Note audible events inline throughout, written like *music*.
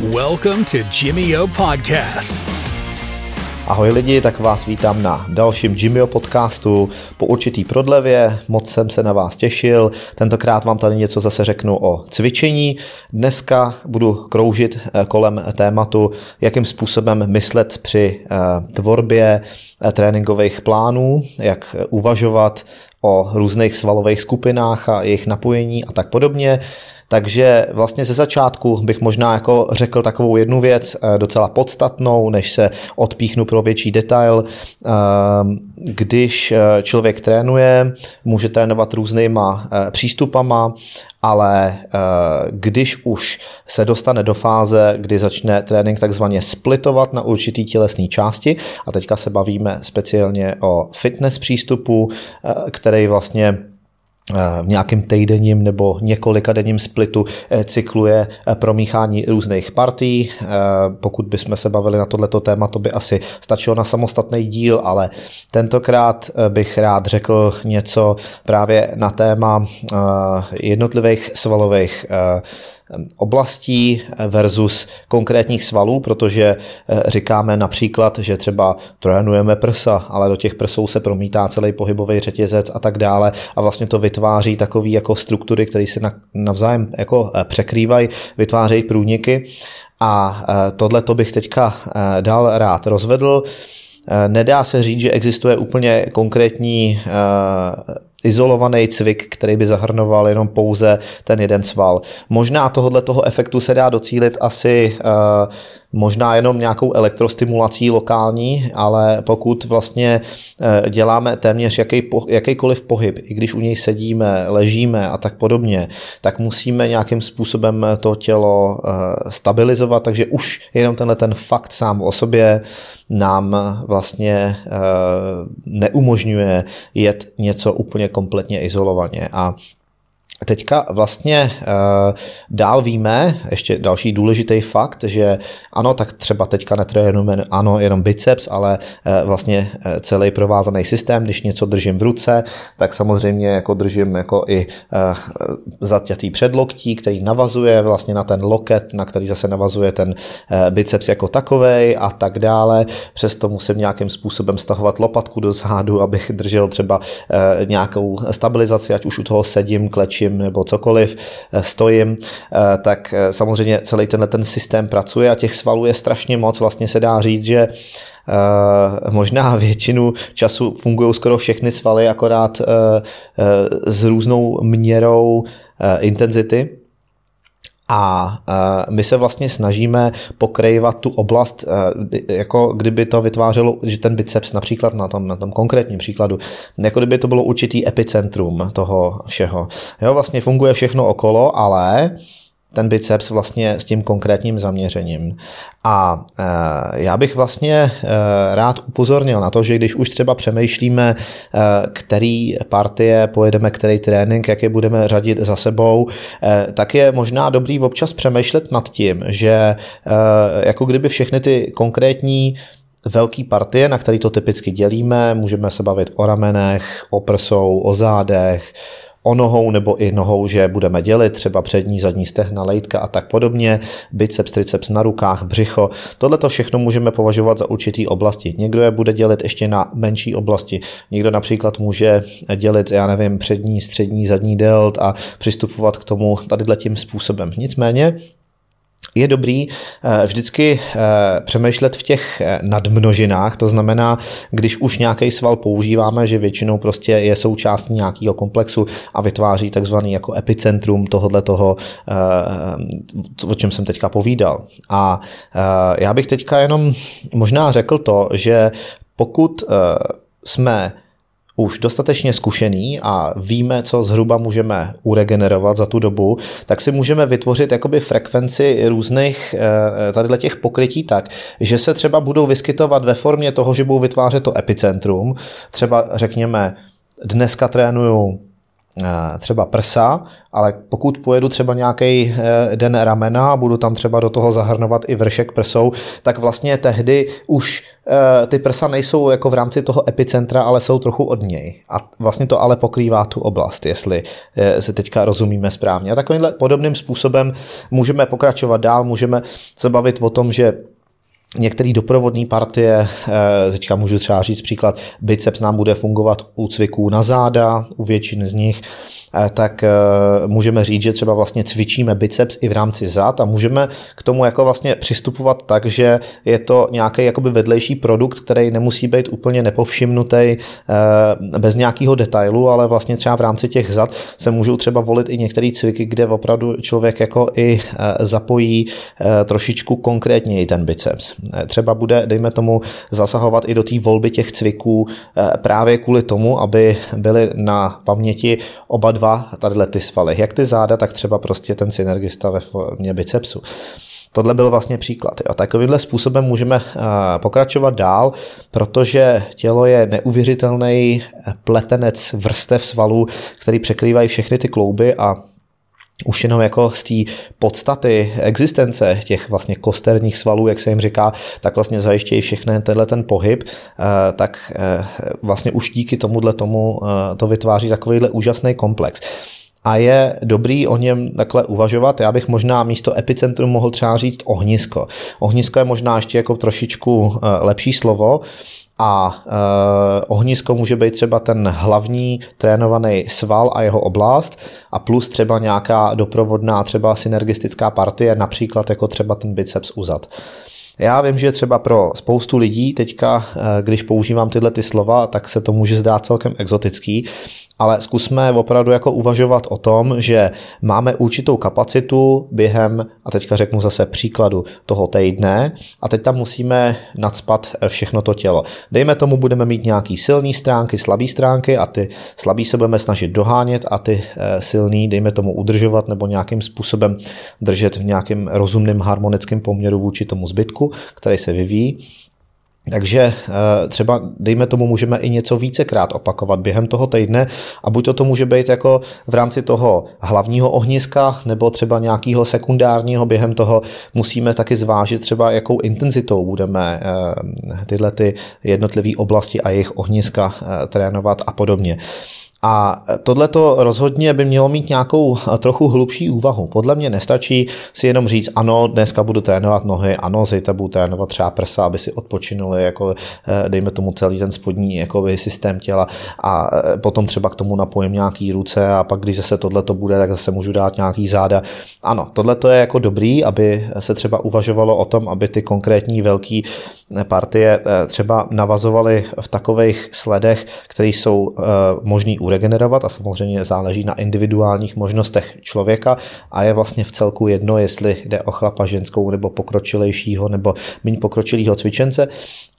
Welcome to Jimmy O Podcast. Ahoj lidi, tak vás vítám na dalším Jimmyho podcastu po určitý prodlevě, moc jsem se na vás těšil, tentokrát vám tady něco zase řeknu o cvičení. Dneska budu kroužit eh, kolem tématu, jakým způsobem myslet při eh, tvorbě eh, tréninkových plánů, jak uvažovat o různých svalových skupinách a jejich napojení a tak podobně. Takže vlastně ze začátku bych možná jako řekl takovou jednu věc eh, docela podstatnou, než se odpíchnu pro větší detail. Ehm, když eh, člověk trénuje, může trénovat různýma eh, přístupama, ale když už se dostane do fáze, kdy začne trénink takzvaně splitovat na určitý tělesné části, a teďka se bavíme speciálně o fitness přístupu, který vlastně v nějakém týdenním nebo několika denním splitu eh, cykluje eh, promíchání různých partí. Pokud bychom se bavili na tohleto téma, to by asi stačilo na samostatný díl, ale tentokrát bych rád řekl něco právě na téma jednotlivých svalových oblastí versus konkrétních svalů, protože eh, říkáme například, že třeba trénujeme prsa, ale do těch prsou se promítá celý pohybový řetězec a tak dále a vlastně to vytváří takové jako struktury, které se navzájem jako eh, překrývají, vytvářejí průniky a eh, tohle to bych teďka dál rád rozvedl. Nedá se říct, že existuje úplně konkrétní izolovaný cvik, který by zahrnoval jenom pouze ten jeden sval. Možná tohohle toho efektu se dá docílit asi uh, možná jenom nějakou elektrostimulací lokální, ale pokud vlastně eh, děláme téměř jaký, jakýkoliv pohyb, i když u něj sedíme, ležíme a tak podobně, tak musíme nějakým způsobem to tělo eh, stabilizovat, takže už jenom tenhle ten fakt sám o sobě nám vlastně eh, neumožňuje jet něco úplně kompletně izolovaně. A Teďka vlastně uh, dál víme, ještě další důležitý fakt, že ano, tak třeba teďka netrénujeme ano, jenom biceps, ale uh, vlastně uh, celý provázaný systém, když něco držím v ruce, tak samozřejmě jako držím jako i zatětý předloktí, který navazuje vlastně na ten loket, na který zase navazuje ten biceps jako takovej a tak dále. Přesto musím nějakým způsobem stahovat lopatku do zádu, abych držel třeba nějakou stabilizaci, ať už u toho sedím, klečím, učím nebo cokoliv, eh, stojím, eh, tak eh, samozřejmě celý tenhle ten systém pracuje a těch svalů je strašně moc. Vlastně se dá říct, že možná *laughs* většinu času fungují skoro všechny svaly, akorát s různou měrou intenzity. A my se vlastně snažíme pokrývat tu oblast, jako kdyby to vytvářelo, že ten biceps například na tom, na tom konkrétním příkladu, jako kdyby to bylo určitý epicentrum toho všeho. Jo, vlastně funguje všechno okolo, ale ten biceps vlastně s tím konkrétním zaměřením. A e, já bych vlastně e, rád upozornil na to, že když už třeba přemýšlíme, e, který partie pojedeme, který trénink, jak je budeme řadit za sebou, tak je možná dobrý občas přemýšlet nad tím, že jako kdyby všechny ty konkrétní velký partie, na který to typicky dělíme, můžeme se bavit o ramenech, o prsou, o zádech, o nohou nebo i nohou, že budeme dělit třeba přední, zadní stehna, lejtka a tak podobně, biceps, triceps na rukách, břicho. Tohle to všechno můžeme považovat za určitý oblasti. Někdo je bude dělit ještě na menší oblasti. Někdo například může dělit, já nevím, přední, střední, zadní delt a přistupovat k tomu tady tím způsobem. Nicméně je dobrý eh, vždycky eh, přemýšlet v těch eh, nadmnožinách, to znamená, když už nějaký sval používáme, že většinou prostě je součástí nějakého komplexu a vytváří takzvaný jako epicentrum tohohle toho, o čem jsem teďka povídal. A já bych teďka jenom možná řekl to, že pokud jsme už dostatečně zkušený a víme, co zhruba můžeme uregenerovat za tu dobu, tak si můžeme vytvořit jakoby frekvenci různých eh, tady těch pokrytí tak, že se třeba budou vyskytovat ve formě toho, že budou vytvářet to epicentrum. Třeba řekněme, dneska trénuju třeba prsa, ale pokud pojedu třeba nějaký den ramena a budu tam třeba do toho zahrnovat i vršek prsou, tak vlastně tehdy už ty prsa nejsou jako v rámci toho epicentra, ale jsou trochu od něj. A vlastně to ale pokrývá tu oblast, jestli se teďka rozumíme správně. A takovýmhle podobným způsobem můžeme pokračovat dál, můžeme se bavit o tom, že Některé doprovodné partie, eh, teďka můžu třeba říct příklad, biceps nám bude fungovat u cviků na záda, u většiny z nich, Eh, tak eh, můžeme říct, že třeba vlastně cvičíme biceps i v rámci zad a můžeme k tomu jako vlastně přistupovat tak, že je to nějaký jakoby vedlejší produkt, který nemusí být úplně nepovšimnutý bez nějakého detailu, ale vlastně třeba v rámci těch zad se můžou třeba volit i některé cviky, kde opravdu člověk jako i zapojí trošičku konkrétně ten biceps. Třeba bude, dejme tomu, zasahovat i do té volby těch cviků právě kvůli tomu, aby byly na paměti oba dva tadyhle ty svaly. Jak ty záda, tak třeba prostě ten synergista ve formě bicepsu. Tohle byl vlastně příklad. A takovýmhle způsobem můžeme eh, pokračovat dál, protože tělo je neuvěřitelný pletenec vrstev svalů, který překrývají všechny ty klouby a už jenom jako z té podstaty existence těch vlastně kosterních svalů, jak se jim říká, tak vlastně zajištějí všechny tenhle ten pohyb, eh, tak eh, vlastně už díky tomuhle tomu eh, to vytváří takovýhle úžasný komplex a je dobrý o něm takhle uvažovat. Já bych možná místo epicentrum mohl třeba říct ohnisko. Ohnisko je možná ještě jako trošičku lepší slovo, a eh, ohnisko může být třeba ten hlavní trénovaný sval a jeho oblast a plus třeba nějaká doprovodná třeba synergistická partie, například jako třeba ten biceps uzad. Já vím, že třeba pro spoustu lidí teďka, eh, když používám tyhle ty slova, tak se to může zdát celkem exotický, ale zkusme opravdu jako uvažovat o tom, že máme určitou kapacitu během, a teďka řeknu zase příkladu toho týdne, a teď tam musíme nadspat všechno to tělo. Dejme tomu, budeme mít nějaký silný stránky, slabý stránky a ty slabý se budeme snažit dohánět a ty eh, silný, dejme tomu, udržovat nebo nějakým způsobem držet v nějakém rozumném harmonickém poměru vůči tomu zbytku, který se vyvíjí. Takže eh, třeba, dejme tomu, můžeme i něco vícekrát opakovat během toho týdne a buď to, to může být jako v rámci toho hlavního ohniska nebo třeba nějakého sekundárního během toho musíme taky zvážit třeba jakou intenzitou budeme eh, tyhle ty jednotlivé oblasti a jejich ohniska eh, trénovat a podobně. A tohle to rozhodně by mělo mít nějakou trochu hlubší úvahu. Podle mě nestačí si jenom říct, ano, dneska budu trénovat nohy, ano, zítra budu trénovat třeba prsa, aby si odpočinuli, jako eh, dejme tomu celý ten spodní jako systém těla a eh, potom třeba k tomu napojím nějaký ruce a pak, když zase tohle to bude, tak zase můžu dát nějaký záda. Ano, tohle to je jako dobrý, aby se třeba uvažovalo o tom, aby ty konkrétní velké partie eh, třeba navazovaly v takových sledech, které jsou možný uregenerovat a samozřejmě záleží na individuálních možnostech člověka. A je vlastně v celku jedno, jestli jde o chlapa ženskou nebo pokročilejšího nebo méně pokročilého cvičence,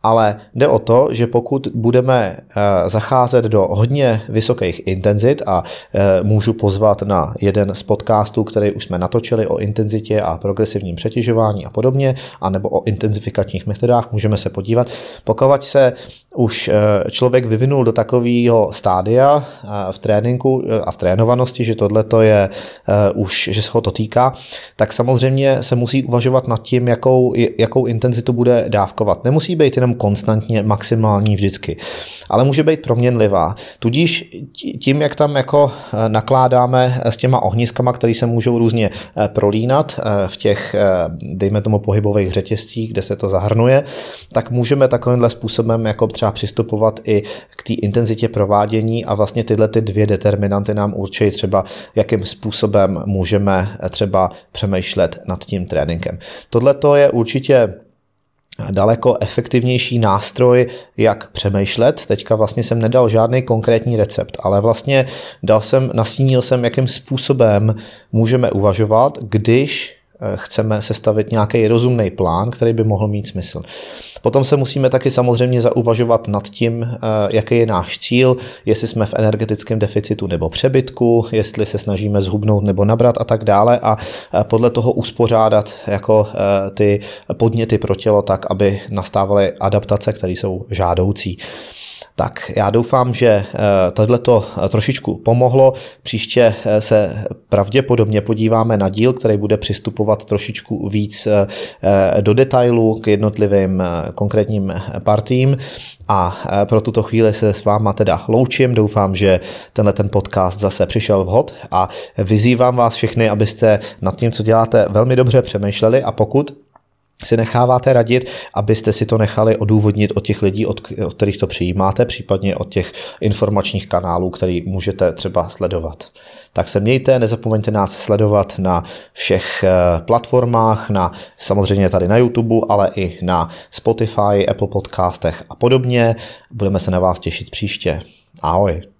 ale jde o to, že pokud budeme eh, zacházet do hodně vysokých intenzit a eh, můžu pozvat na jeden z podcastů, který už jsme natočili o intenzitě a progresivním přetěžování a podobně, anebo o intenzifikačních metodách, můžeme se podívat. Pokud se už eh, člověk vyvinul do takového stádia v tréninku a v trénovanosti, že tohle to je už, že se ho to týká, tak samozřejmě se musí uvažovat nad tím, jakou, jakou intenzitu bude dávkovat. Nemusí být jenom konstantně maximální vždycky, ale může být proměnlivá. Tudíž tím, jak tam jako eh, nakládáme s těma ohniskama, které se můžou různě eh, prolínat eh, v těch, dejme tomu, pohybových řetězcích, kde se to zahrnuje, tak můžeme takovýmhle způsobem jako třeba přistupovat i k té intenzitě provádění a vlastně tyhle ty dvě determinanty nám určují třeba, jakým způsobem můžeme třeba přemýšlet nad tím tréninkem. Tohle to je určitě daleko efektivnější nástroj, jak přemýšlet. Teďka vlastně jsem nedal žádný konkrétní recept, ale vlastně dal jsem, nastínil jsem, jakým způsobem můžeme uvažovat, když chceme sestavit nějaký rozumný plán, který by mohl mít smysl. Potom se musíme taky samozřejmě zauvažovat nad tím, eh, jaký je náš cíl, jestli jsme v energetickém deficitu nebo přebytku, jestli se snažíme zhubnout nebo nabrat a tak dále a eh, podle toho uspořádat jako ty podněty pro tělo tak, aby nastávaly adaptace, které jsou žádoucí. Tak já doufám, že tohleto trošičku pomohlo. Příště se pravděpodobně podíváme na díl, který bude přistupovat trošičku víc do detailu k jednotlivým konkrétním partím a pro tuto chvíli se s váma teda loučím. Doufám, že tenhle ten podcast zase přišel vhod a vyzývám vás všechny, abyste nad tím, co děláte, velmi dobře přemýšleli a pokud si necháváte radit, abyste si to nechali odůvodnit od těch lidí, od, od kterých to přijímáte, případně od těch informačních kanálů, který můžete třeba sledovat. Tak se mějte, nezapomeňte nás sledovat na všech eh, platformách, na samozřejmě tady na YouTube, ale i na Spotify, Apple podcastech a podobně. Budeme se na vás těšit příště. Ahoj.